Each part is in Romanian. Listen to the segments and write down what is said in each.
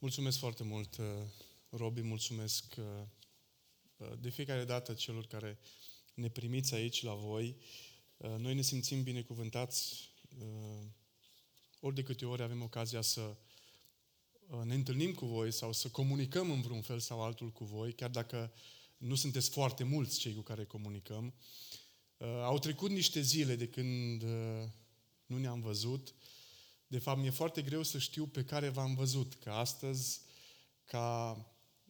Mulțumesc foarte mult, uh, Robi, mulțumesc uh, uh, de fiecare dată celor care ne primiți aici la voi. Noi ne simțim binecuvântați ori de câte ori avem ocazia să ne întâlnim cu voi sau să comunicăm în vreun fel sau altul cu voi, chiar dacă nu sunteți foarte mulți cei cu care comunicăm. Au trecut niște zile de când nu ne-am văzut de fapt, mi-e foarte greu să știu pe care v-am văzut, că astăzi, ca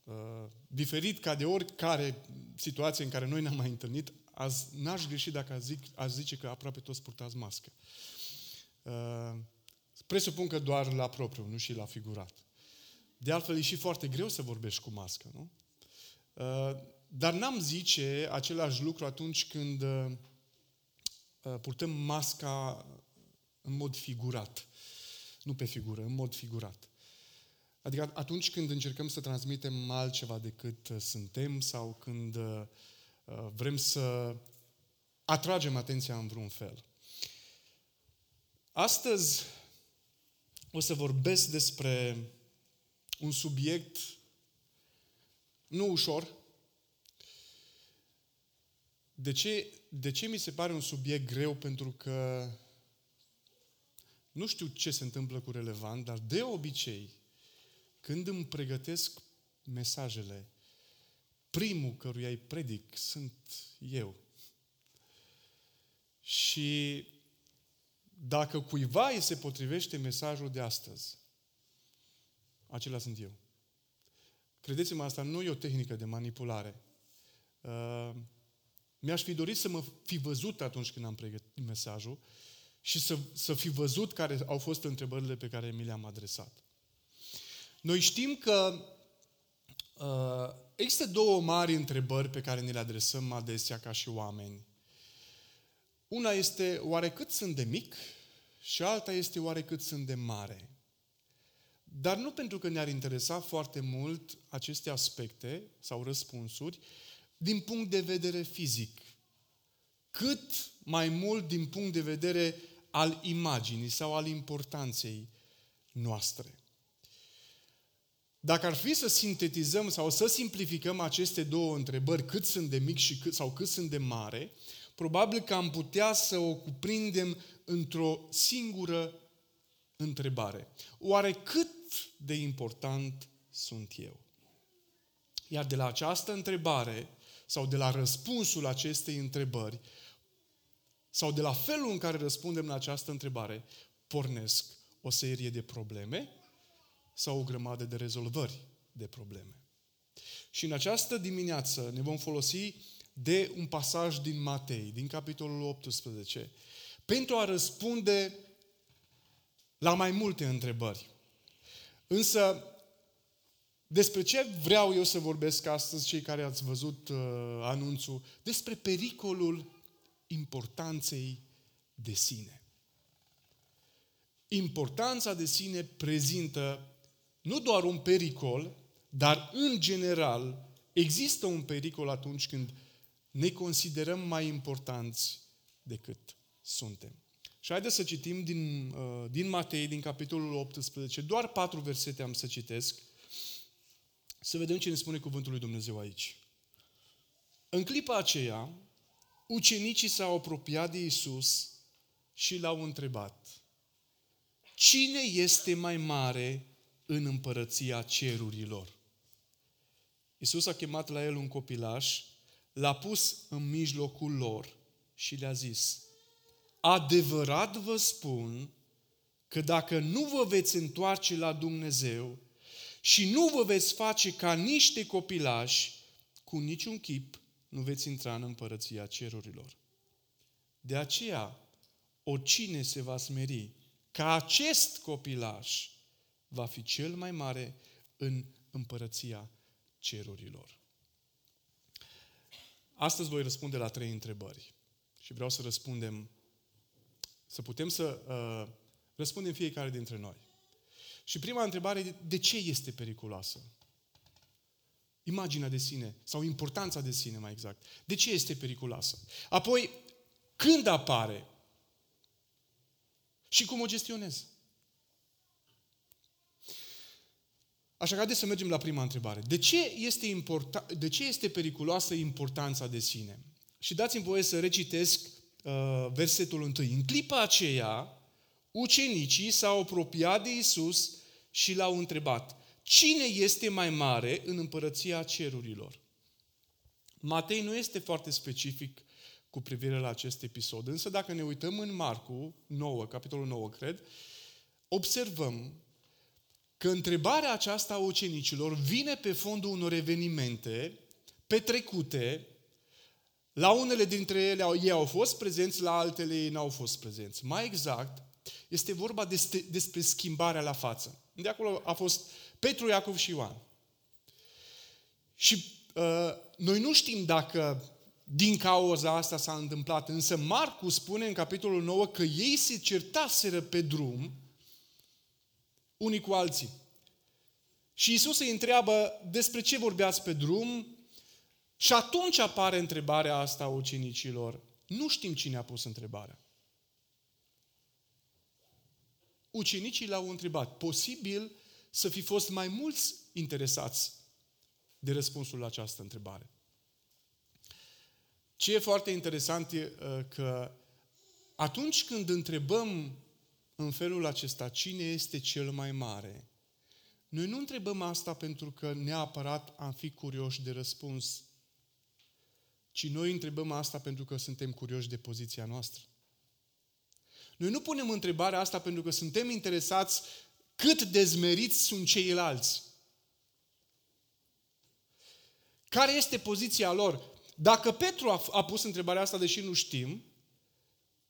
uh, diferit ca de oricare situație în care noi ne-am mai întâlnit, azi n-aș greși dacă aș, zic, aș zice că aproape toți purtați mască. Uh, presupun că doar la propriu, nu și la figurat. De altfel, e și foarte greu să vorbești cu mască, nu? Uh, dar n-am zice același lucru atunci când uh, purtăm masca în mod figurat nu pe figură, în mod figurat. Adică atunci când încercăm să transmitem altceva decât uh, suntem sau când uh, uh, vrem să atragem atenția în vreun fel. Astăzi o să vorbesc despre un subiect nu ușor. De ce, de ce mi se pare un subiect greu? Pentru că nu știu ce se întâmplă cu relevant, dar de obicei, când îmi pregătesc mesajele, primul căruia îi predic sunt eu. Și dacă cuiva îi se potrivește mesajul de astăzi, acela sunt eu. Credeți-mă, asta nu e o tehnică de manipulare. Uh, mi-aș fi dorit să mă fi văzut atunci când am pregătit mesajul și să, să fi văzut care au fost întrebările pe care mi le-am adresat. Noi știm că uh, există două mari întrebări pe care ne le adresăm adesea ca și oameni. Una este oare cât sunt de mic și alta este oare cât sunt de mare. Dar nu pentru că ne-ar interesa foarte mult aceste aspecte sau răspunsuri din punct de vedere fizic, cât mai mult din punct de vedere al imaginii sau al importanței noastre. Dacă ar fi să sintetizăm sau să simplificăm aceste două întrebări, cât sunt de mic și cât, sau cât sunt de mare, probabil că am putea să o cuprindem într-o singură întrebare. Oare cât de important sunt eu? Iar de la această întrebare sau de la răspunsul acestei întrebări sau de la felul în care răspundem la această întrebare, pornesc o serie de probleme sau o grămadă de rezolvări de probleme. Și în această dimineață ne vom folosi de un pasaj din Matei, din capitolul 18, pentru a răspunde la mai multe întrebări. Însă, despre ce vreau eu să vorbesc astăzi, cei care ați văzut uh, anunțul? Despre pericolul importanței de sine. Importanța de sine prezintă nu doar un pericol, dar în general există un pericol atunci când ne considerăm mai importanți decât suntem. Și haideți să citim din, uh, din Matei, din capitolul 18, doar patru versete am să citesc, să vedem ce ne spune cuvântul lui Dumnezeu aici. În clipa aceea, ucenicii s-au apropiat de Isus și l-au întrebat, Cine este mai mare în împărăția cerurilor? Isus a chemat la el un copilaș, l-a pus în mijlocul lor și le-a zis, Adevărat vă spun că dacă nu vă veți întoarce la Dumnezeu și nu vă veți face ca niște copilași, cu niciun chip nu veți intra în împărăția cerurilor. De aceea, oricine se va smeri ca acest copilaș va fi cel mai mare în împărăția cerurilor. Astăzi voi răspunde la trei întrebări și vreau să răspundem, să putem să uh, răspundem fiecare dintre noi. Și prima întrebare e de ce este periculoasă? Imaginea de sine sau importanța de sine mai exact. De ce este periculoasă? Apoi, când apare? Și cum o gestionez? Așa că haideți să mergem la prima întrebare. De ce este, importa- de ce este periculoasă importanța de sine? Și dați-mi voie să recitesc uh, versetul întâi. În clipa aceea, ucenicii s-au apropiat de Isus și l-au întrebat, cine este mai mare în împărăția cerurilor? Matei nu este foarte specific cu privire la acest episod, însă dacă ne uităm în Marcu 9, capitolul 9, cred, observăm că întrebarea aceasta a ucenicilor vine pe fondul unor evenimente petrecute, la unele dintre ele ei au fost prezenți, la altele ei n-au fost prezenți. Mai exact, este vorba despre, despre schimbarea la față. De acolo a fost Petru, Iacov și Ioan. Și uh, noi nu știm dacă din cauza asta s-a întâmplat, însă Marcu spune în capitolul 9 că ei se certaseră pe drum unii cu alții. Și Isus îi întreabă despre ce vorbeați pe drum și atunci apare întrebarea asta a ucenicilor. Nu știm cine a pus întrebarea. Ucenicii l-au întrebat. Posibil să fi fost mai mulți interesați de răspunsul la această întrebare. Ce e foarte interesant e uh, că atunci când întrebăm în felul acesta cine este cel mai mare, noi nu întrebăm asta pentru că neapărat am fi curioși de răspuns, ci noi întrebăm asta pentru că suntem curioși de poziția noastră. Noi nu punem întrebarea asta pentru că suntem interesați cât dezmeriți sunt ceilalți. Care este poziția lor? Dacă Petru a, a pus întrebarea asta, deși nu știm,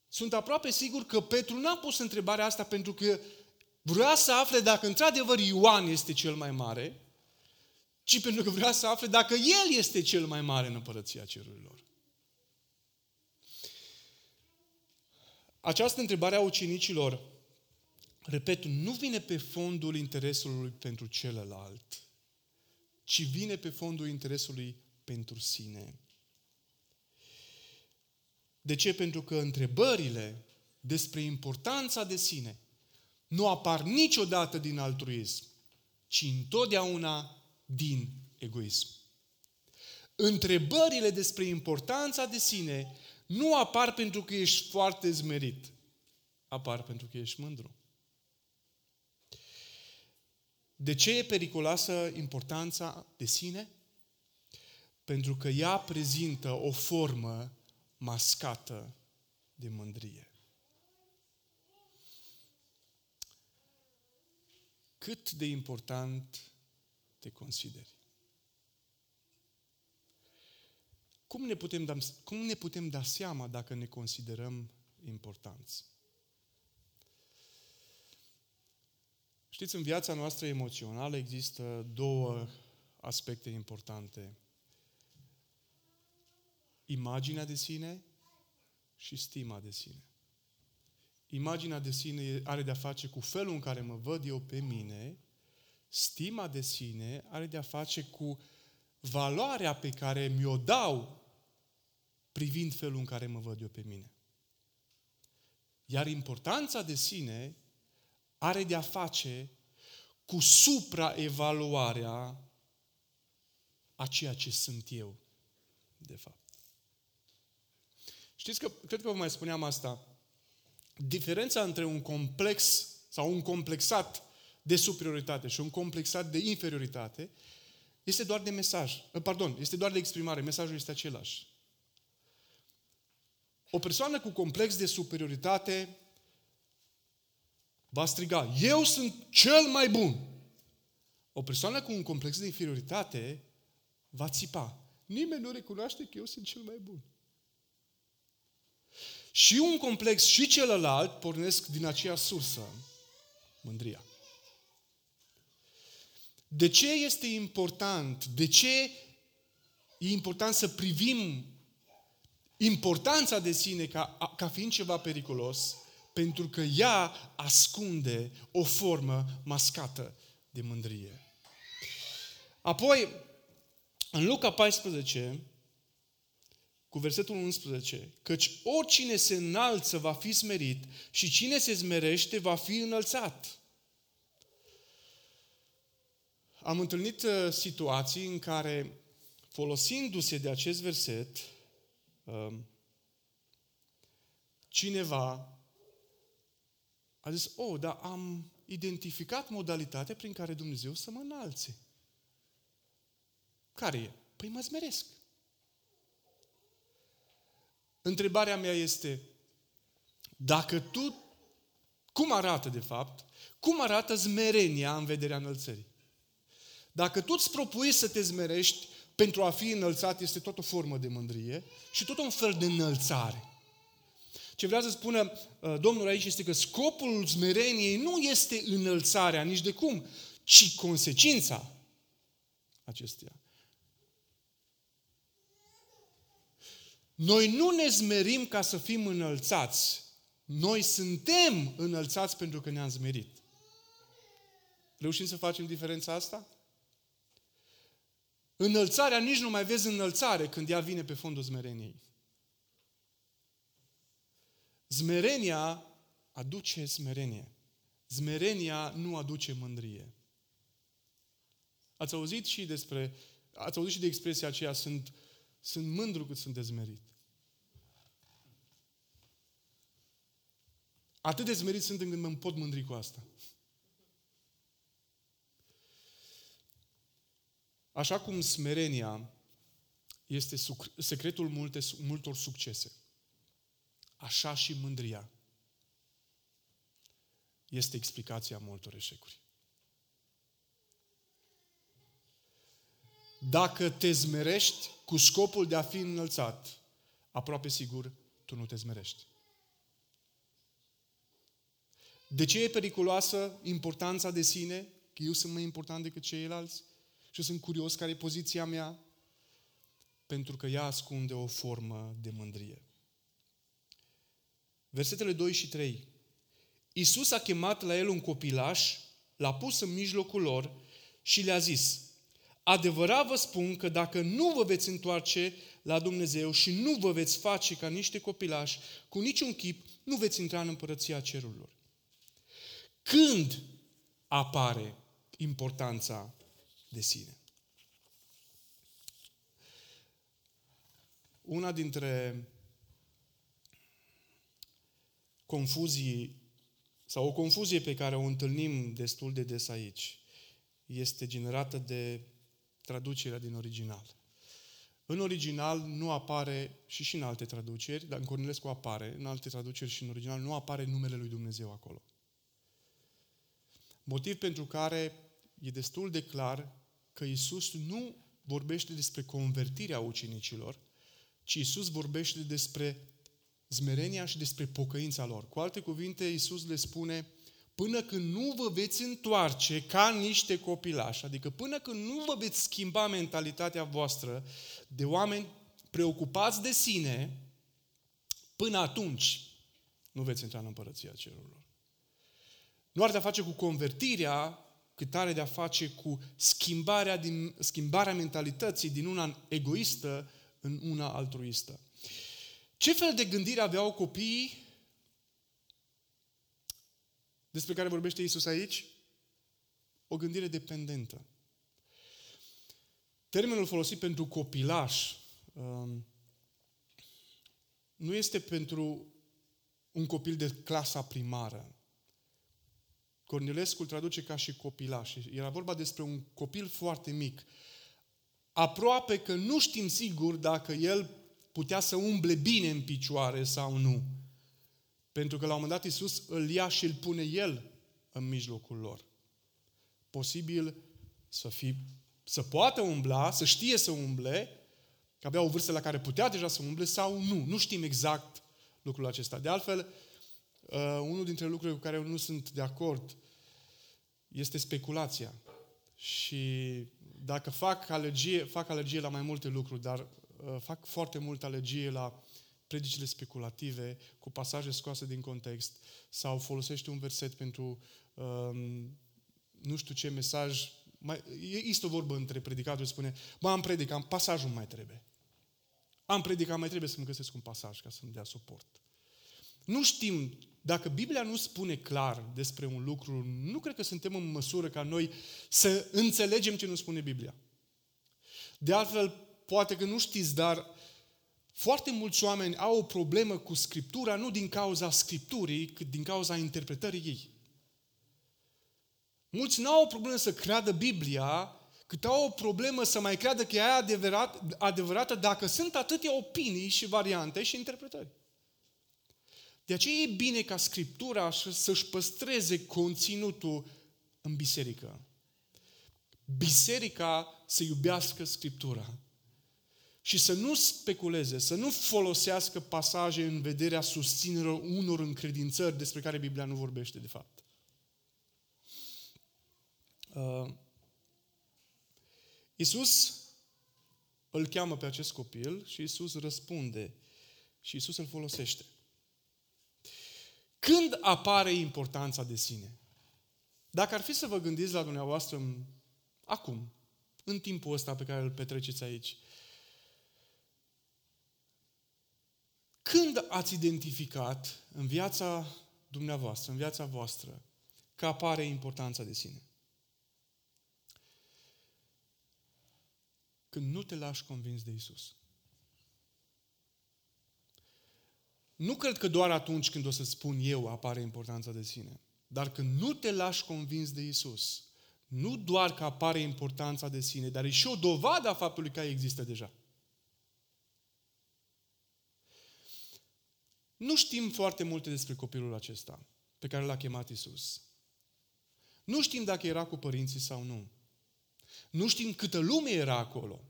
sunt aproape sigur că Petru n-a pus întrebarea asta pentru că vrea să afle dacă într-adevăr Ioan este cel mai mare, ci pentru că vrea să afle dacă el este cel mai mare în împărăția cerurilor. Această întrebare a ucenicilor, repet, nu vine pe fondul interesului pentru celălalt, ci vine pe fondul interesului pentru sine. De ce? Pentru că întrebările despre importanța de sine nu apar niciodată din altruism, ci întotdeauna din egoism. Întrebările despre importanța de sine nu apar pentru că ești foarte zmerit, apar pentru că ești mândru. De ce e periculoasă importanța de sine? Pentru că ea prezintă o formă mascată de mândrie. Cât de important te consideri? Cum ne, putem da, cum ne putem da seama dacă ne considerăm importanți? Știți, în viața noastră emoțională există două aspecte importante. Imaginea de sine și stima de sine. Imaginea de sine are de-a face cu felul în care mă văd eu pe mine, stima de sine are de-a face cu valoarea pe care mi-o dau privind felul în care mă văd eu pe mine. Iar importanța de sine are de a face cu supraevaluarea a ceea ce sunt eu, de fapt. Știți că, cred că vă mai spuneam asta, diferența între un complex sau un complexat de superioritate și un complexat de inferioritate este doar de mesaj. Pardon, este doar de exprimare. Mesajul este același. O persoană cu complex de superioritate va striga, eu sunt cel mai bun. O persoană cu un complex de inferioritate va țipa, nimeni nu recunoaște că eu sunt cel mai bun. Și un complex și celălalt pornesc din aceeași sursă, mândria. De ce este important? De ce e important să privim importanța de sine ca, ca fiind ceva periculos? Pentru că ea ascunde o formă mascată de mândrie. Apoi, în Luca 14, cu versetul 11, căci oricine se înalță va fi smerit și cine se smerește va fi înălțat. am întâlnit uh, situații în care, folosindu-se de acest verset, um, cineva a zis, oh, dar am identificat modalitatea prin care Dumnezeu să mă înalțe. Care e? Păi mă zmeresc. Întrebarea mea este, dacă tu, cum arată de fapt, cum arată zmerenia în vederea înălțării? Dacă tu îți propui să te zmerești pentru a fi înălțat, este tot o formă de mândrie și tot un fel de înălțare. Ce vrea să spună uh, Domnul aici este că scopul zmereniei nu este înălțarea nici de cum, ci consecința acesteia. Noi nu ne zmerim ca să fim înălțați. Noi suntem înălțați pentru că ne-am zmerit. Reușim să facem diferența asta? Înălțarea, nici nu mai vezi înălțare când ea vine pe fondul zmereniei. Zmerenia aduce smerenie. Zmerenia nu aduce mândrie. Ați auzit și despre, ați auzit și de expresia aceea, sunt, sunt mândru cât sunt dezmerit. Atât de zmerit sunt încât mă pot mândri cu asta. Așa cum smerenia este secretul multe, multor succese, așa și mândria este explicația multor eșecuri. Dacă te zmerești cu scopul de a fi înălțat, aproape sigur tu nu te zmerești. De ce e periculoasă importanța de sine? Că eu sunt mai important decât ceilalți? Și sunt curios care e poziția mea? Pentru că ea ascunde o formă de mândrie. Versetele 2 și 3. Iisus a chemat la el un copilaș, l-a pus în mijlocul lor și le-a zis, Adevărat vă spun că dacă nu vă veți întoarce la Dumnezeu și nu vă veți face ca niște copilași, cu niciun chip nu veți intra în împărăția cerurilor. Când apare importanța de sine? Una dintre confuzii sau o confuzie pe care o întâlnim destul de des aici este generată de traducerea din original. În original nu apare, și și în alte traduceri, dar în Cornilescu apare, în alte traduceri și în original nu apare numele lui Dumnezeu acolo. Motiv pentru care e destul de clar că Isus nu vorbește despre convertirea ucenicilor, ci Isus vorbește despre zmerenia și despre pocăința lor. Cu alte cuvinte, Isus le spune, până când nu vă veți întoarce ca niște copilași, adică până când nu vă veți schimba mentalitatea voastră de oameni preocupați de sine, până atunci nu veți intra în împărăția cerurilor. Nu are de-a face cu convertirea, cât are de-a face cu schimbarea, din, schimbarea mentalității din una egoistă în una altruistă. Ce fel de gândire aveau copiii despre care vorbește Isus aici? O gândire dependentă. Termenul folosit pentru copilaș um, nu este pentru un copil de clasa primară. Cornilescu îl traduce ca și copilaș. Era vorba despre un copil foarte mic. Aproape că nu știm sigur dacă el putea să umble bine în picioare sau nu. Pentru că la un moment dat Iisus îl ia și îl pune El în mijlocul lor. Posibil să, fi, să poată umbla, să știe să umble, că avea o vârstă la care putea deja să umble sau nu. Nu știm exact lucrul acesta. De altfel, uh, unul dintre lucrurile cu care eu nu sunt de acord este speculația. Și dacă fac alergie, fac alergie la mai multe lucruri, dar uh, fac foarte mult alergie la predicile speculative cu pasaje scoase din context sau folosește un verset pentru um, nu știu ce mesaj. Mai, este o vorbă între predicatori, spune, mă, am predicat, pasajul mai trebuie. Am predicat, mai trebuie să-mi găsesc un pasaj ca să-mi dea suport. nu știm, dacă Biblia nu spune clar despre un lucru, nu cred că suntem în măsură ca noi să înțelegem ce nu spune Biblia. De altfel, poate că nu știți, dar foarte mulți oameni au o problemă cu Scriptura, nu din cauza Scripturii, cât din cauza interpretării ei. Mulți nu au o problemă să creadă Biblia, cât au o problemă să mai creadă că e aia adevărat, adevărată dacă sunt atâtea opinii și variante și interpretări. De aceea e bine ca Scriptura să-și păstreze conținutul în biserică. Biserica să iubească Scriptura și să nu speculeze, să nu folosească pasaje în vederea susținerilor unor încredințări despre care Biblia nu vorbește de fapt. Uh, Iisus îl cheamă pe acest copil și Iisus răspunde și Iisus îl folosește. Când apare importanța de sine? Dacă ar fi să vă gândiți la dumneavoastră acum, în timpul ăsta pe care îl petreceți aici, când ați identificat în viața dumneavoastră, în viața voastră, că apare importanța de sine? Când nu te lași convins de Isus. Nu cred că doar atunci când o să spun eu apare importanța de sine, dar când nu te lași convins de Isus, nu doar că apare importanța de sine, dar e și o dovadă a faptului că există deja. Nu știm foarte multe despre copilul acesta pe care l-a chemat Isus. Nu știm dacă era cu părinții sau nu. Nu știm câtă lume era acolo.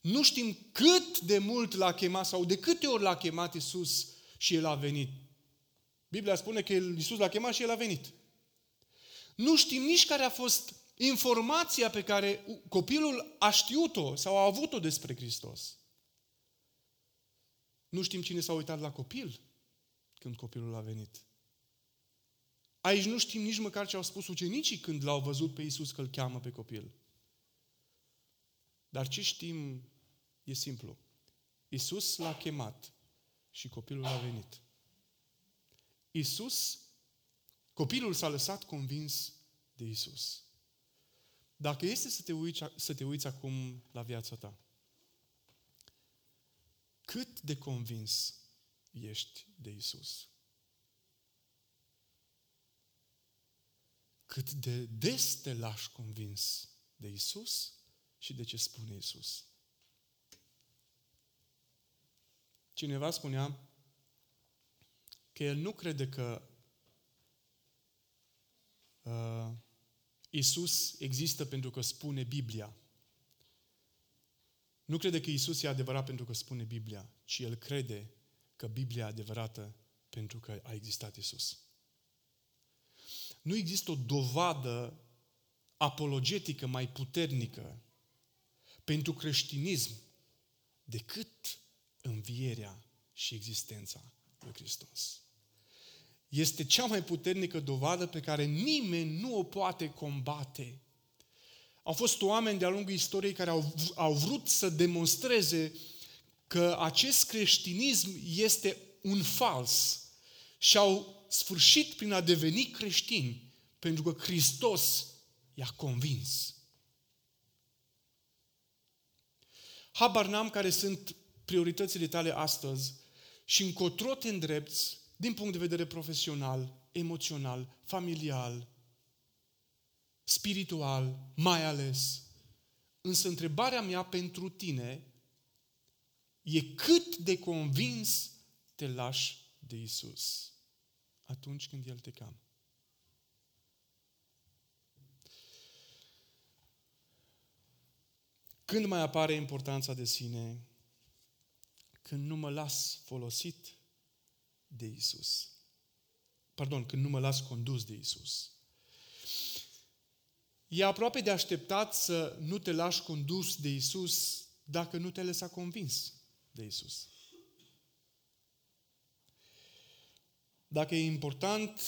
Nu știm cât de mult l-a chemat sau de câte ori l-a chemat Isus și el a venit. Biblia spune că Isus l-a chemat și el a venit. Nu știm nici care a fost informația pe care copilul a știut-o sau a avut-o despre Hristos. Nu știm cine s-a uitat la copil când copilul a venit. Aici nu știm nici măcar ce au spus ucenicii când l-au văzut pe Isus că îl cheamă pe copil. Dar ce știm e simplu. Isus l-a chemat și copilul a venit. Isus, copilul s-a lăsat convins de Isus. Dacă este să te, uiți, să te uiți acum la viața ta, cât de convins ești de Isus? Cât de des te lași convins de Isus și de ce spune Isus? Cineva spunea că el nu crede că uh, Isus există pentru că spune Biblia. Nu crede că Isus e adevărat pentru că spune Biblia, ci el crede că Biblia e adevărată pentru că a existat Isus. Nu există o dovadă apologetică mai puternică pentru creștinism decât învierea și existența lui Hristos. Este cea mai puternică dovadă pe care nimeni nu o poate combate. Au fost oameni de-a lungul istoriei care au, au vrut să demonstreze că acest creștinism este un fals și au sfârșit prin a deveni creștini pentru că Hristos i-a convins. Habar n-am care sunt prioritățile tale astăzi și încotro te îndrepți din punct de vedere profesional, emoțional, familial, spiritual, mai ales. Însă întrebarea mea pentru tine e cât de convins te lași de Isus atunci când El te cheamă. Când mai apare importanța de sine? Când nu mă las folosit de Isus. Pardon, când nu mă las condus de Isus. E aproape de așteptat să nu te lași condus de Isus dacă nu te lăsa convins de Isus. Dacă e important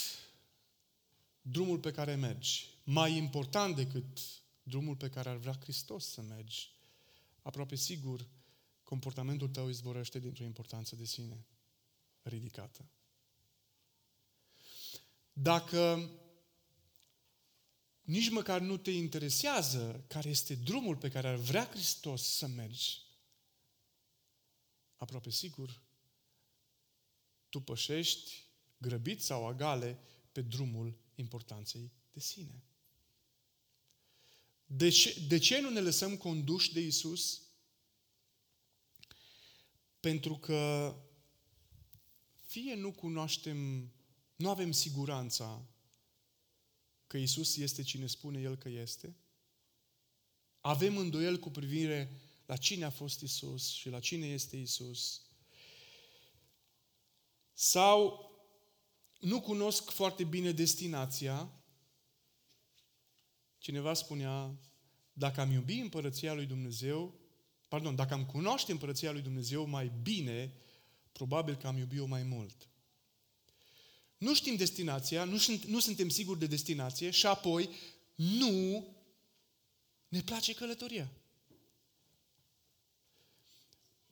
drumul pe care mergi, mai important decât drumul pe care ar vrea Hristos să mergi, aproape sigur, comportamentul tău izvorăște dintr-o importanță de sine ridicată. dacă nici măcar nu te interesează care este drumul pe care ar vrea Hristos să mergi, aproape sigur, tu pășești grăbit sau agale pe drumul importanței de sine. De ce, de ce nu ne lăsăm conduși de Isus? Pentru că fie nu cunoaștem, nu avem siguranța că Isus este cine spune El că este, avem îndoiel cu privire la cine a fost Isus și la cine este Isus, sau nu cunosc foarte bine destinația. Cineva spunea, dacă am iubi împărăția lui Dumnezeu, pardon, dacă am cunoaște împărăția lui Dumnezeu mai bine, probabil că am iubit-o mai mult. Nu știm destinația, nu, sunt, nu suntem siguri de destinație și apoi nu ne place călătoria.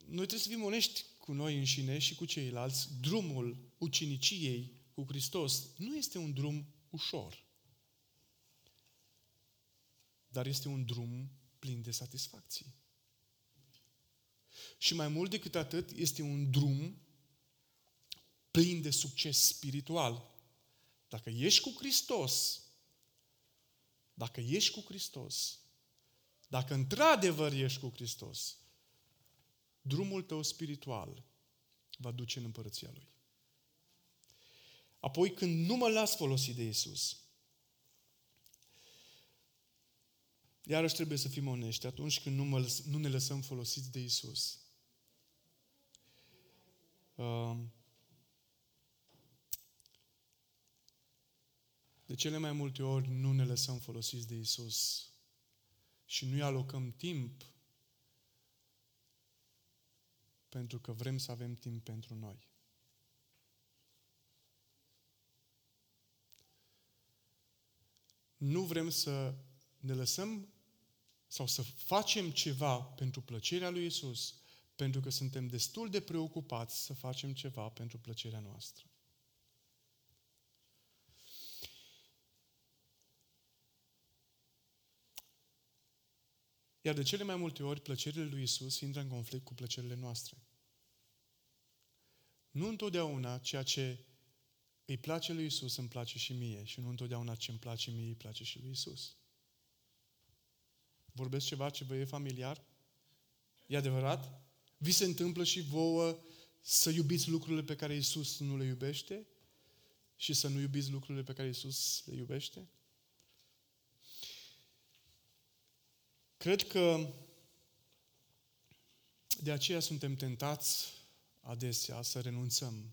Noi trebuie să fim onești cu noi înșine și cu ceilalți. Drumul uciniciei cu Hristos nu este un drum ușor, dar este un drum plin de satisfacții. Și mai mult decât atât, este un drum plin de succes spiritual. Dacă ești cu Hristos, dacă ești cu Hristos, dacă într-adevăr ești cu Hristos, drumul tău spiritual va duce în împărăția Lui. Apoi, când nu mă las folosit de Isus, iarăși trebuie să fim onești, atunci când nu, mă, nu ne lăsăm folosiți de Isus. Uh, de cele mai multe ori nu ne lăsăm folosiți de Isus și nu-i alocăm timp pentru că vrem să avem timp pentru noi. Nu vrem să ne lăsăm sau să facem ceva pentru plăcerea lui Isus, pentru că suntem destul de preocupați să facem ceva pentru plăcerea noastră. Iar de cele mai multe ori, plăcerile lui Isus intră în conflict cu plăcerile noastre. Nu întotdeauna ceea ce îi place lui Isus îmi place și mie și nu întotdeauna ce îmi place mie îi place și lui Isus. Vorbesc ceva ce vă e familiar? E adevărat? Vi se întâmplă și vouă să iubiți lucrurile pe care Isus nu le iubește și să nu iubiți lucrurile pe care Isus le iubește? Cred că de aceea suntem tentați adesea să renunțăm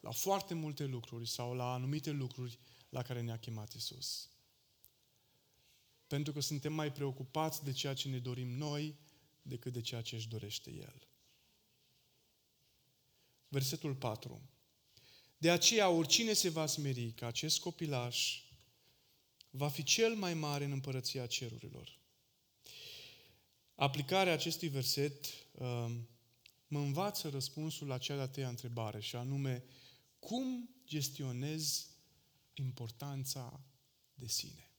la foarte multe lucruri sau la anumite lucruri la care ne-a chemat Isus. Pentru că suntem mai preocupați de ceea ce ne dorim noi decât de ceea ce își dorește El. Versetul 4. De aceea, oricine se va smeri ca acest copilaș, va fi cel mai mare în împărăția cerurilor. Aplicarea acestui verset uh, mă învață răspunsul la cea de-a treia întrebare, și anume, cum gestionez importanța de sine?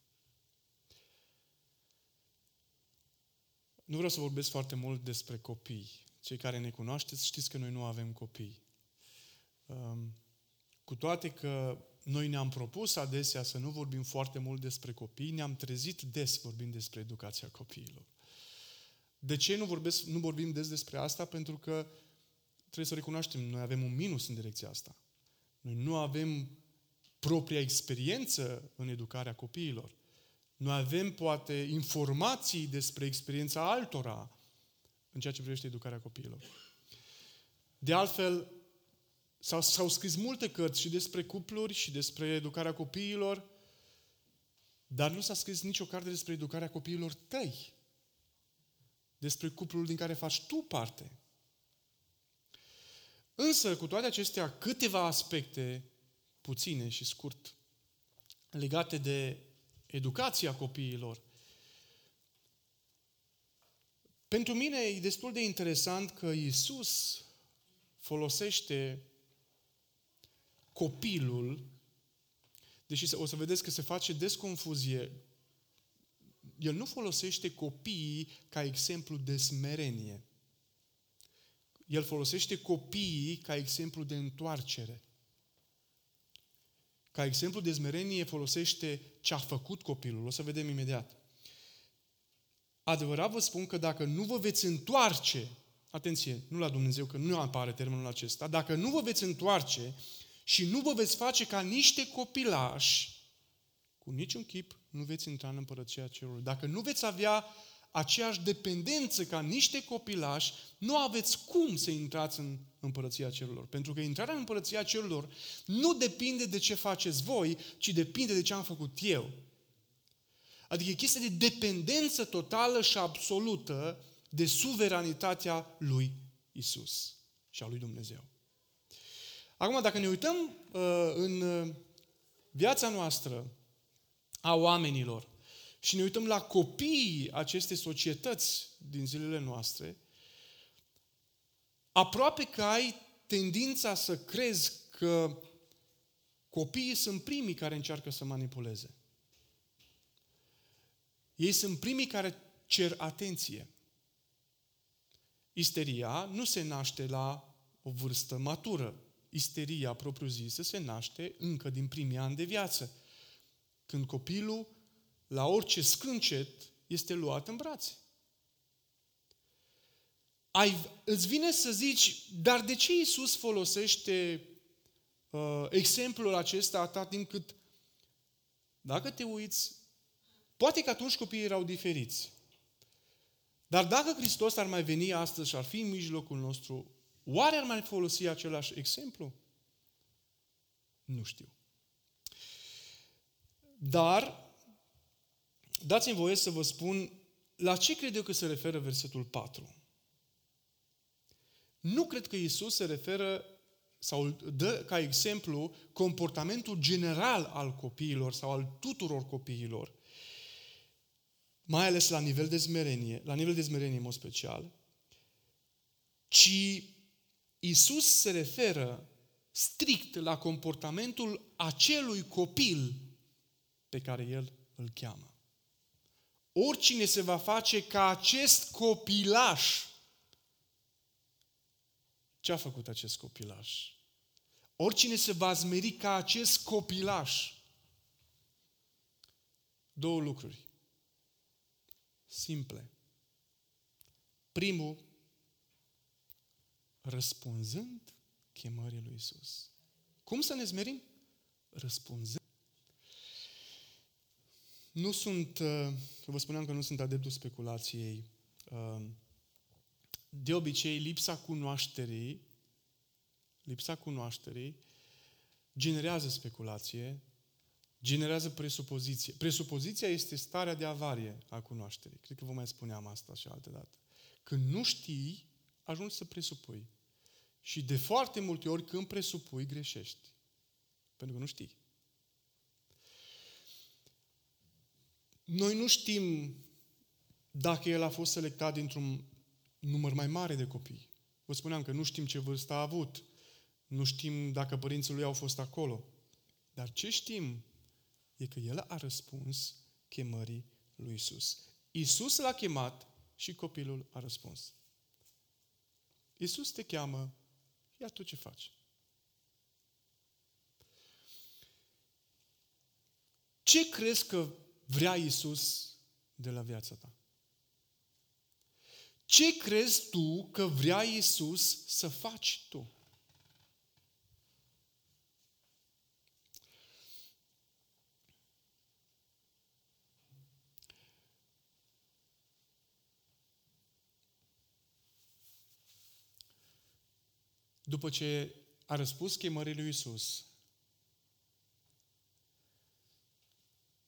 Nu vreau să vorbesc foarte mult despre copii. Cei care ne cunoașteți știți că noi nu avem copii. Um, cu toate că noi ne-am propus adesea să nu vorbim foarte mult despre copii, ne-am trezit des vorbind despre educația copiilor. De ce nu, vorbesc, nu vorbim des despre asta? Pentru că trebuie să recunoaștem, noi avem un minus în direcția asta. Noi nu avem propria experiență în educarea copiilor. Noi avem, poate, informații despre experiența altora în ceea ce privește educarea copiilor. De altfel, s-au, s-au scris multe cărți și despre cupluri și despre educarea copiilor, dar nu s-a scris nicio carte despre educarea copiilor tăi despre cuplul din care faci tu parte. Însă, cu toate acestea, câteva aspecte puține și scurt legate de educația copiilor. Pentru mine e destul de interesant că Isus folosește copilul deși o să vedeți că se face desconfuzie, el nu folosește copiii ca exemplu de smerenie. El folosește copiii ca exemplu de întoarcere. Ca exemplu de smerenie folosește ce a făcut copilul. O să vedem imediat. Adevărat vă spun că dacă nu vă veți întoarce, atenție, nu la Dumnezeu, că nu apare termenul acesta, dacă nu vă veți întoarce și nu vă veți face ca niște copilași, cu niciun chip nu veți intra în împărăția cerului. Dacă nu veți avea aceeași dependență ca niște copilași, nu aveți cum să intrați în împărăția cerurilor. Pentru că intrarea în împărăția cerurilor nu depinde de ce faceți voi, ci depinde de ce am făcut eu. Adică e chestie de dependență totală și absolută de suveranitatea lui Isus și a lui Dumnezeu. Acum, dacă ne uităm uh, în uh, viața noastră a oamenilor și ne uităm la copiii acestei societăți din zilele noastre, aproape că ai tendința să crezi că copiii sunt primii care încearcă să manipuleze. Ei sunt primii care cer atenție. Isteria nu se naște la o vârstă matură. Isteria propriu-zisă se naște încă din primii ani de viață. Când copilul, la orice scâncet, este luat în brațe. Ai, îți vine să zici, dar de ce Iisus folosește uh, exemplul acesta atât timp cât, dacă te uiți, poate că atunci copiii erau diferiți. Dar dacă Hristos ar mai veni astăzi și ar fi în mijlocul nostru, oare ar mai folosi același exemplu? Nu știu. Dar, dați-mi voie să vă spun la ce cred eu că se referă versetul 4. Nu cred că Isus se referă sau dă ca exemplu comportamentul general al copiilor sau al tuturor copiilor, mai ales la nivel de smerenie, la nivel de smerenie în mod special, ci Isus se referă strict la comportamentul acelui copil pe care el îl cheamă. Oricine se va face ca acest copilaș, ce a făcut acest copilaș? Oricine se va zmeri ca acest copilaș, două lucruri simple. Primul, răspunzând chemării lui Isus. Cum să ne zmerim? Răspunzând. Nu sunt, uh, vă spuneam că nu sunt adeptul speculației. Uh, de obicei, lipsa cunoașterii, lipsa cunoașterii generează speculație, generează presupoziție. Presupoziția este starea de avarie a cunoașterii. Cred că vă mai spuneam asta și alte dată. Când nu știi, ajungi să presupui. Și de foarte multe ori, când presupui, greșești. Pentru că nu știi. Noi nu știm dacă el a fost selectat dintr-un număr mai mare de copii. Vă spuneam că nu știm ce vârstă a avut. Nu știm dacă părinții lui au fost acolo. Dar ce știm e că el a răspuns chemării lui Isus. Isus l-a chemat și copilul a răspuns. Isus te cheamă, ia tu ce faci. Ce crezi că vrea Isus de la viața ta? Ce crezi tu că vrea Isus să faci tu? după ce a răspuns chemării lui Isus,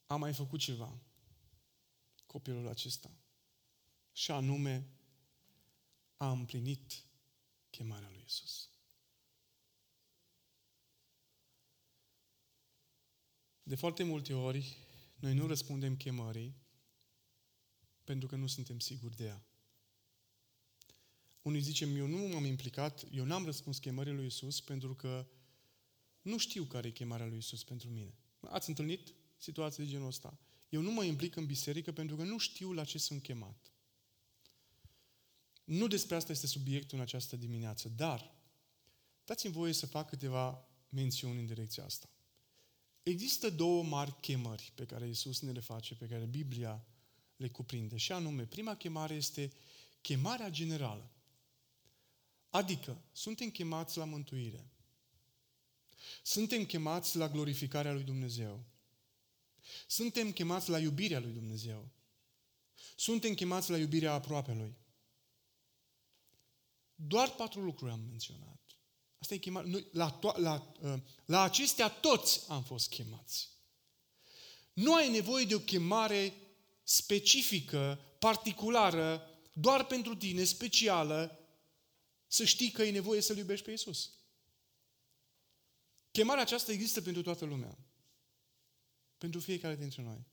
a mai făcut ceva copilul acesta. Și anume, a împlinit chemarea lui Isus. De foarte multe ori, noi nu răspundem chemării pentru că nu suntem siguri de ea. Unii zicem, eu nu m-am implicat, eu n-am răspuns chemării lui Isus pentru că nu știu care e chemarea lui Isus pentru mine. Ați întâlnit situații de genul ăsta? Eu nu mă implic în biserică pentru că nu știu la ce sunt chemat. Nu despre asta este subiectul în această dimineață, dar dați-mi voie să fac câteva mențiuni în direcția asta. Există două mari chemări pe care Iisus ne le face, pe care Biblia le cuprinde. Și anume, prima chemare este chemarea generală. Adică, suntem chemați la mântuire. Suntem chemați la glorificarea lui Dumnezeu. Suntem chemați la iubirea lui Dumnezeu. Suntem chemați la iubirea aproapelui. Doar patru lucruri am menționat. Asta e chemare. Noi, la, to- la, uh, la acestea toți am fost chemați. Nu ai nevoie de o chemare specifică, particulară, doar pentru tine, specială, să știi că e nevoie să-L iubești pe Iisus. Chemarea aceasta există pentru toată lumea. Pentru fiecare dintre noi.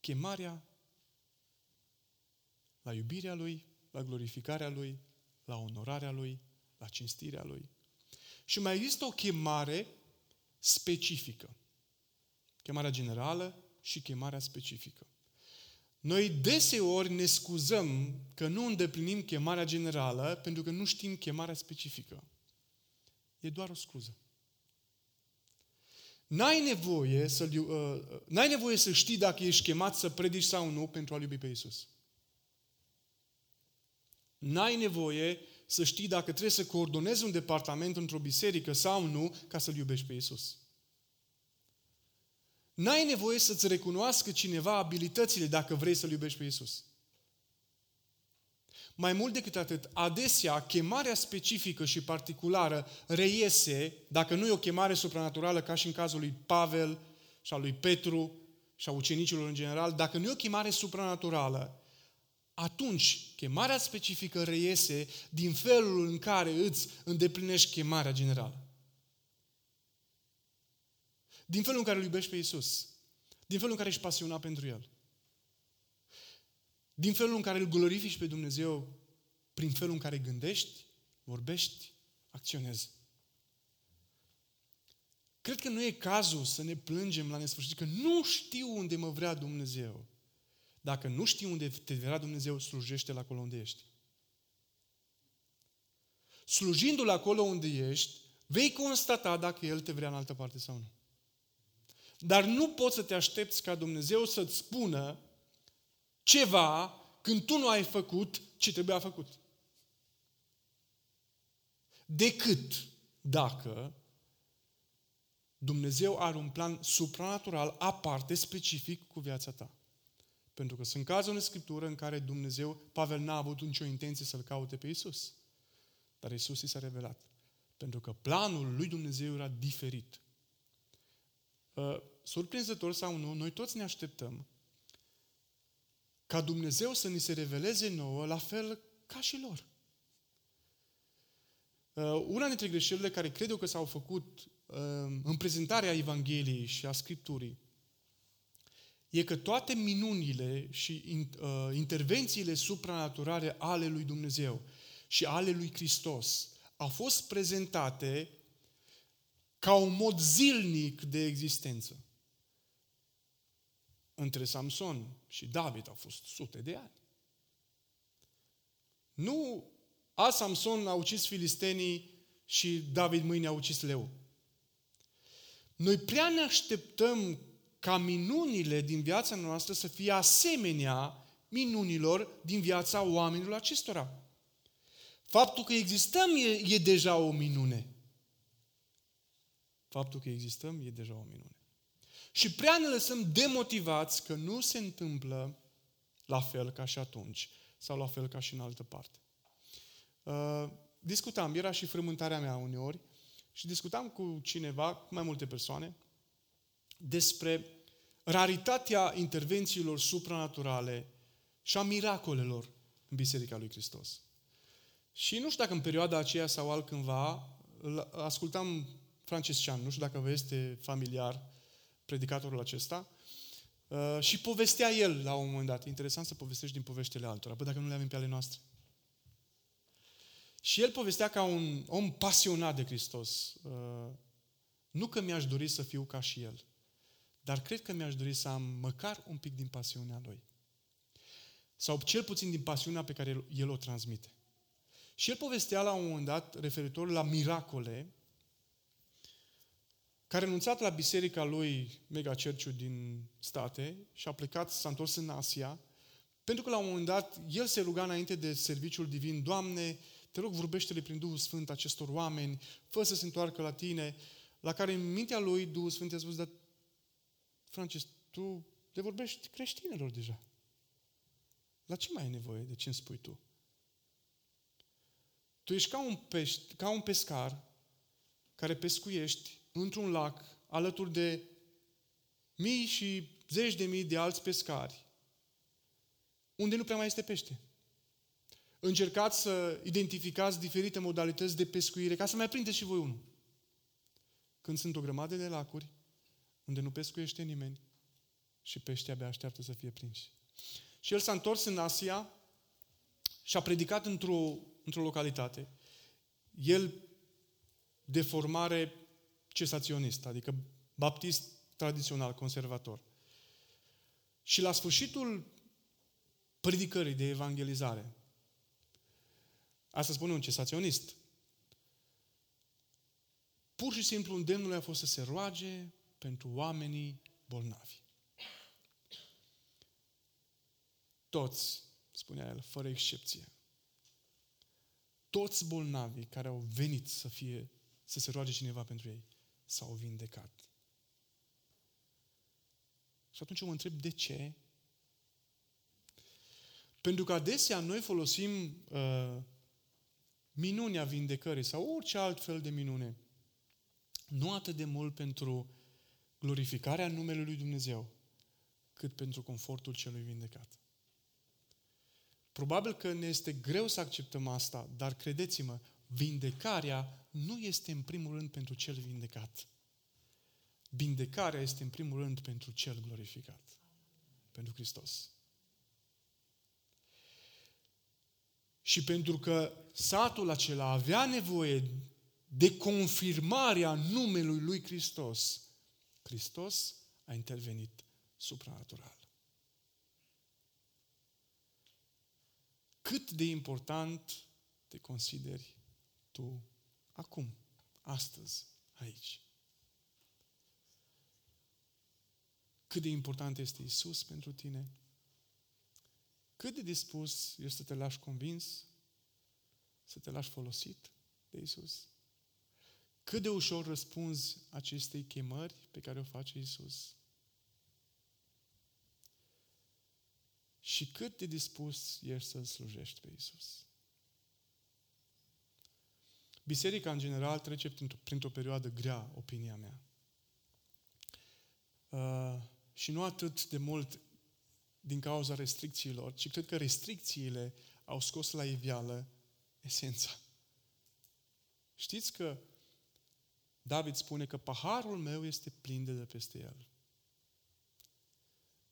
Chemarea la iubirea Lui, la glorificarea Lui, la onorarea Lui, la cinstirea Lui. Și mai există o chemare specifică. Chemarea generală și chemarea specifică. Noi deseori ne scuzăm că nu îndeplinim chemarea generală pentru că nu știm chemarea specifică. E doar o scuză. N-ai nevoie, să, uh, n-ai nevoie să știi dacă ești chemat să predici sau nu pentru a iubi pe Isus. N-ai nevoie să știi dacă trebuie să coordonezi un departament într-o biserică sau nu ca să-L iubești pe Isus. N-ai nevoie să-ți recunoască cineva abilitățile dacă vrei să-L iubești pe Isus. Mai mult decât atât, adesea chemarea specifică și particulară reiese, dacă nu e o chemare supranaturală, ca și în cazul lui Pavel și al lui Petru și a ucenicilor în general, dacă nu e o chemare supranaturală, atunci chemarea specifică reiese din felul în care îți îndeplinești chemarea generală. Din felul în care îl iubești pe Isus. Din felul în care ești pasionat pentru El. Din felul în care îl glorifici pe Dumnezeu prin felul în care gândești, vorbești, acționezi. Cred că nu e cazul să ne plângem la nesfârșit că nu știu unde mă vrea Dumnezeu. Dacă nu știi unde te vrea Dumnezeu, slujește la acolo unde ești. Slujindu-L acolo unde ești, vei constata dacă El te vrea în altă parte sau nu. Dar nu poți să te aștepți ca Dumnezeu să-ți spună ceva când tu nu ai făcut ce trebuia făcut. Decât dacă Dumnezeu are un plan supranatural aparte, specific cu viața ta. Pentru că sunt cazuri în Scriptură în care Dumnezeu, Pavel n-a avut nicio intenție să-L caute pe Isus. Dar Isus i s-a revelat. Pentru că planul lui Dumnezeu era diferit. Uh, surprinzător sau nu, noi toți ne așteptăm ca Dumnezeu să ni se reveleze nouă la fel ca și lor. Uh, una dintre greșelile care cred eu că s-au făcut uh, în prezentarea Evangheliei și a Scripturii e că toate minunile și uh, intervențiile supranaturale ale lui Dumnezeu și ale lui Hristos au fost prezentate ca un mod zilnic de existență. Între Samson și David au fost sute de ani. Nu a Samson a ucis filistenii și David mâine a ucis leu. Noi prea ne așteptăm ca minunile din viața noastră să fie asemenea minunilor din viața oamenilor acestora. Faptul că existăm e, e deja o minune. Faptul că existăm e deja o minune. Și prea ne lăsăm demotivați că nu se întâmplă la fel ca și atunci sau la fel ca și în altă parte. Uh, discutam, era și frământarea mea uneori, și discutam cu cineva, cu mai multe persoane, despre raritatea intervențiilor supranaturale și a miracolelor în Biserica lui Hristos. Și nu știu dacă în perioada aceea sau altcândva, ascultam Franciscan, nu știu dacă vă este familiar predicatorul acesta, uh, și povestea el la un moment dat. Interesant să povestești din poveștile altora, bă, dacă nu le avem pe ale noastre. Și el povestea ca un om pasionat de Hristos. Uh, Nu că mi-aș dori să fiu ca și El, dar cred că mi-aș dori să am măcar un pic din pasiunea Lui. Sau cel puțin din pasiunea pe care El o transmite. Și el povestea la un moment dat, referitor la miracole, că a renunțat la biserica lui Mega Church din state și a plecat, s-a întors în Asia, pentru că la un moment dat el se ruga înainte de serviciul divin, Doamne, te rog, vorbește-le prin Duhul Sfânt acestor oameni, fă să se întoarcă la tine, la care în mintea lui Duhul Sfânt i-a spus, dar Francis, tu le vorbești creștinilor deja. La ce mai ai nevoie de ce îmi spui tu? Tu ești ca un, pești, ca un pescar care pescuiești într-un lac alături de mii și zeci de mii de alți pescari unde nu prea mai este pește. Încercați să identificați diferite modalități de pescuire ca să mai prindeți și voi unul. Când sunt o grămadă de lacuri unde nu pescuiește nimeni și peștii abia așteaptă să fie prinși. Și el s-a întors în Asia și a predicat într-o, într-o localitate. El de formare cesaționistă, adică baptist tradițional, conservator. Și la sfârșitul predicării de evangelizare, asta spune un cesaționist, pur și simplu îndemnul a fost să se roage pentru oamenii bolnavi. Toți, spunea el, fără excepție. Toți bolnavii care au venit să fie, să se roage cineva pentru ei, s-au vindecat. Și atunci mă întreb de ce? Pentru că adesea noi folosim uh, minunea vindecării sau orice alt fel de minune. Nu atât de mult pentru glorificarea numelui lui Dumnezeu, cât pentru confortul celui vindecat. Probabil că ne este greu să acceptăm asta, dar credeți-mă, vindecarea nu este în primul rând pentru cel vindecat. Vindecarea este în primul rând pentru cel glorificat. Pentru Hristos. Și pentru că satul acela avea nevoie de confirmarea numelui lui Hristos, Hristos a intervenit supranatural. Cât de important te consideri tu acum, astăzi, aici? Cât de important este Isus pentru tine? Cât de dispus ești să te lași convins? Să te lași folosit de Isus? Cât de ușor răspunzi acestei chemări pe care o face Isus? și cât de dispus ești să-L slujești pe Isus. Biserica, în general, trece printr-o, printr perioadă grea, opinia mea. Uh, și nu atât de mult din cauza restricțiilor, ci cred că restricțiile au scos la iveală esența. Știți că David spune că paharul meu este plin de, de peste el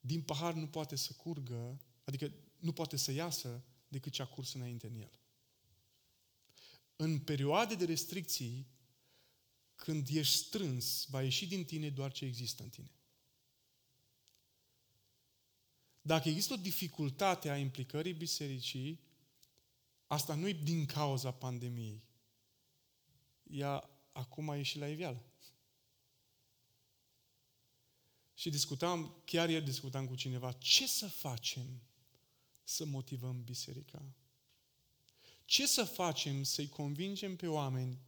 din pahar nu poate să curgă, adică nu poate să iasă decât ce a curs înainte în el. În perioade de restricții, când ești strâns, va ieși din tine doar ce există în tine. Dacă există o dificultate a implicării bisericii, asta nu e din cauza pandemiei. Ea acum a ieșit la iveală. Și discutam, chiar ieri discutam cu cineva, ce să facem să motivăm biserica? Ce să facem să-i convingem pe oameni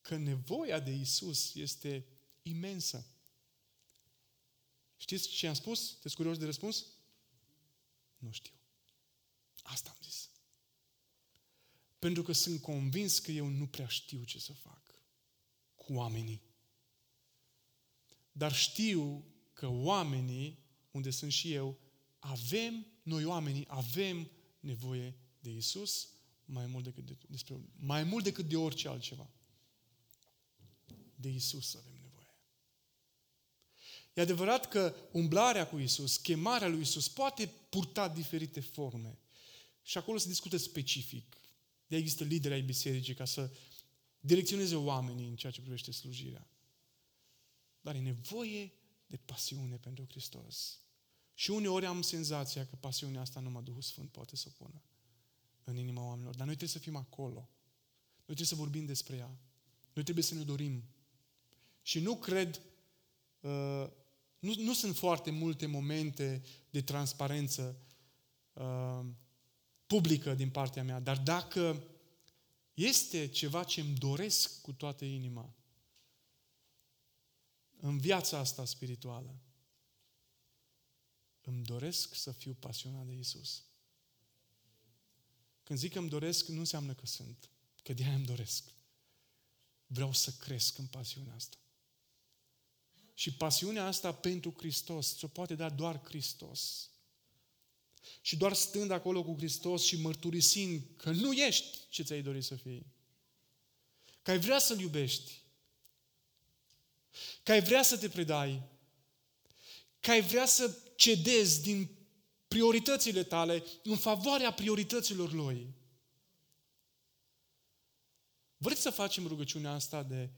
că nevoia de Isus este imensă? Știți ce am spus? Sunteți curios de răspuns? Nu știu. Asta am zis. Pentru că sunt convins că eu nu prea știu ce să fac cu oamenii. Dar știu că oamenii, unde sunt și eu, avem, noi oamenii, avem nevoie de Isus mai mult decât de, despre, mai mult decât de orice altceva. De Isus avem nevoie. E adevărat că umblarea cu Isus, chemarea lui Isus poate purta diferite forme. Și acolo se discută specific. De există lideri ai bisericii ca să direcționeze oamenii în ceea ce privește slujirea. Dar e nevoie de pasiune pentru Hristos. Și uneori am senzația că pasiunea asta numai Duhul Sfânt poate să o pună în inima oamenilor. Dar noi trebuie să fim acolo. Noi trebuie să vorbim despre ea. Noi trebuie să ne dorim. Și nu cred, uh, nu, nu sunt foarte multe momente de transparență uh, publică din partea mea, dar dacă este ceva ce îmi doresc cu toată inima în viața asta spirituală, îmi doresc să fiu pasionat de Isus. Când zic că îmi doresc, nu înseamnă că sunt, că de aia îmi doresc. Vreau să cresc în pasiunea asta. Și pasiunea asta pentru Hristos ți-o poate da doar Hristos. Și doar stând acolo cu Hristos și mărturisind că nu ești ce ți-ai dorit să fii. Că ai vrea să-L iubești. Că ai vrea să te predai. Că ai vrea să cedezi din prioritățile tale în favoarea priorităților Lui. Vreți să facem rugăciunea asta de...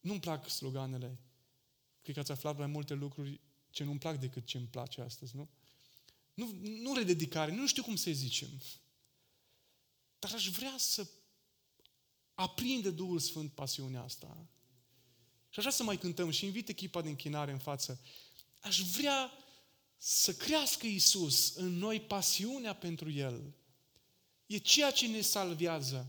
Nu-mi plac sloganele. Cred că ați aflat mai multe lucruri ce nu-mi plac decât ce îmi place astăzi, nu? Nu, nu rededicare, nu știu cum să zicem. Dar aș vrea să aprinde Duhul Sfânt pasiunea asta. Și așa să mai cântăm și invit echipa de închinare în față. Aș vrea să crească Isus în noi pasiunea pentru El. E ceea ce ne salvează.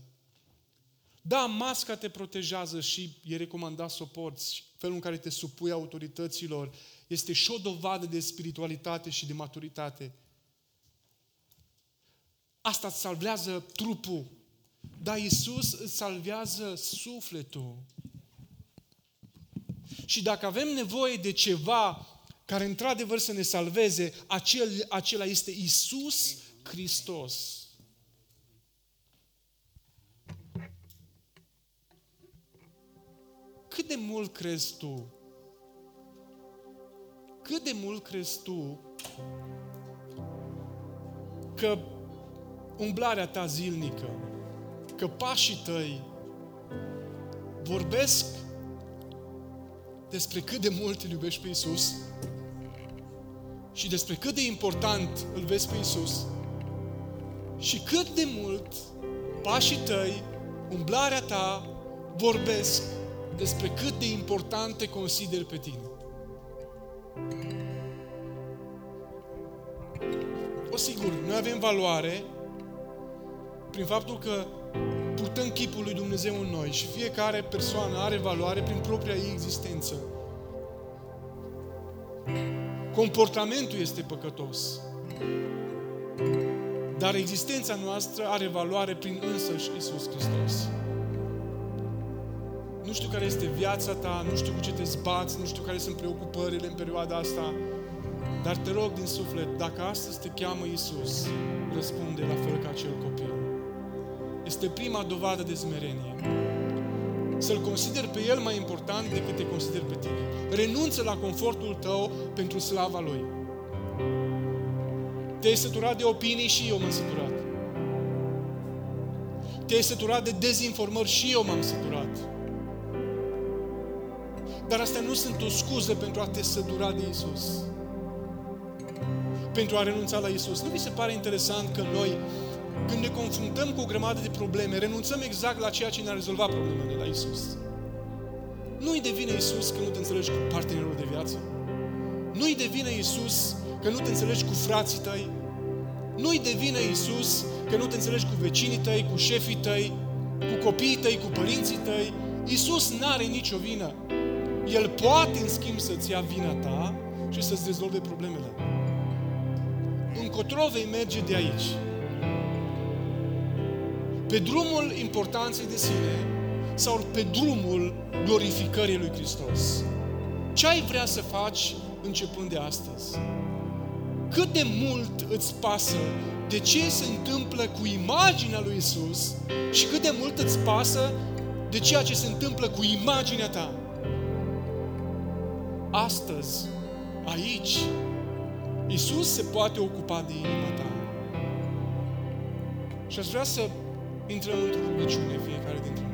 Da, masca te protejează și e recomandat să o porți. Felul în care te supui autorităților este și o dovadă de spiritualitate și de maturitate. Asta îți salvează trupul. Dar Isus îți salvează sufletul. Și dacă avem nevoie de ceva care într-adevăr să ne salveze, acel, acela este Isus Hristos. Cât de mult crezi tu? Cât de mult crezi tu că umblarea ta zilnică, că pașii tăi vorbesc despre cât de mult îl iubești pe Isus și despre cât de important îl vezi pe Isus și cât de mult pașii tăi, umblarea ta vorbesc despre cât de important te consideri pe tine. O sigur, noi avem valoare prin faptul că purtăm chipul lui Dumnezeu în noi și fiecare persoană are valoare prin propria ei existență. Comportamentul este păcătos. Dar existența noastră are valoare prin însăși Isus Hristos. Nu știu care este viața ta, nu știu cu ce te zbați, nu știu care sunt preocupările în perioada asta, dar te rog din suflet, dacă astăzi te cheamă Isus, răspunde la fel ca acel copil. Este prima dovadă de smerenie. Să-L consideri pe El mai important decât te consideri pe tine. Renunță la confortul tău pentru slava Lui. Te-ai săturat de opinii și eu m-am săturat. Te-ai săturat de dezinformări și eu m-am săturat. Dar astea nu sunt o scuză pentru a te sătura de Isus. Pentru a renunța la Isus. Nu vi se pare interesant că noi când ne confruntăm cu o grămadă de probleme, renunțăm exact la ceea ce ne-a rezolvat problemele, la Isus. Nu-i devine Isus că nu te înțelegi cu partenerul de viață. Nu-i devine Isus că nu te înțelegi cu frații tăi. Nu-i devine Isus că nu te înțelegi cu vecinii tăi, cu șefii tăi, cu copiii tăi, cu părinții tăi. Isus n-are nicio vină. El poate, în schimb, să-ți ia vina ta și să-ți rezolve problemele. Încotro vei merge de aici pe drumul importanței de sine sau pe drumul glorificării lui Hristos. Ce ai vrea să faci începând de astăzi? Cât de mult îți pasă de ce se întâmplă cu imaginea lui Isus și cât de mult îți pasă de ceea ce se întâmplă cu imaginea ta. Astăzi, aici, Isus se poate ocupa de inima ta. Și aș vrea să intrăm într-o rugăciune fiecare dintre noi.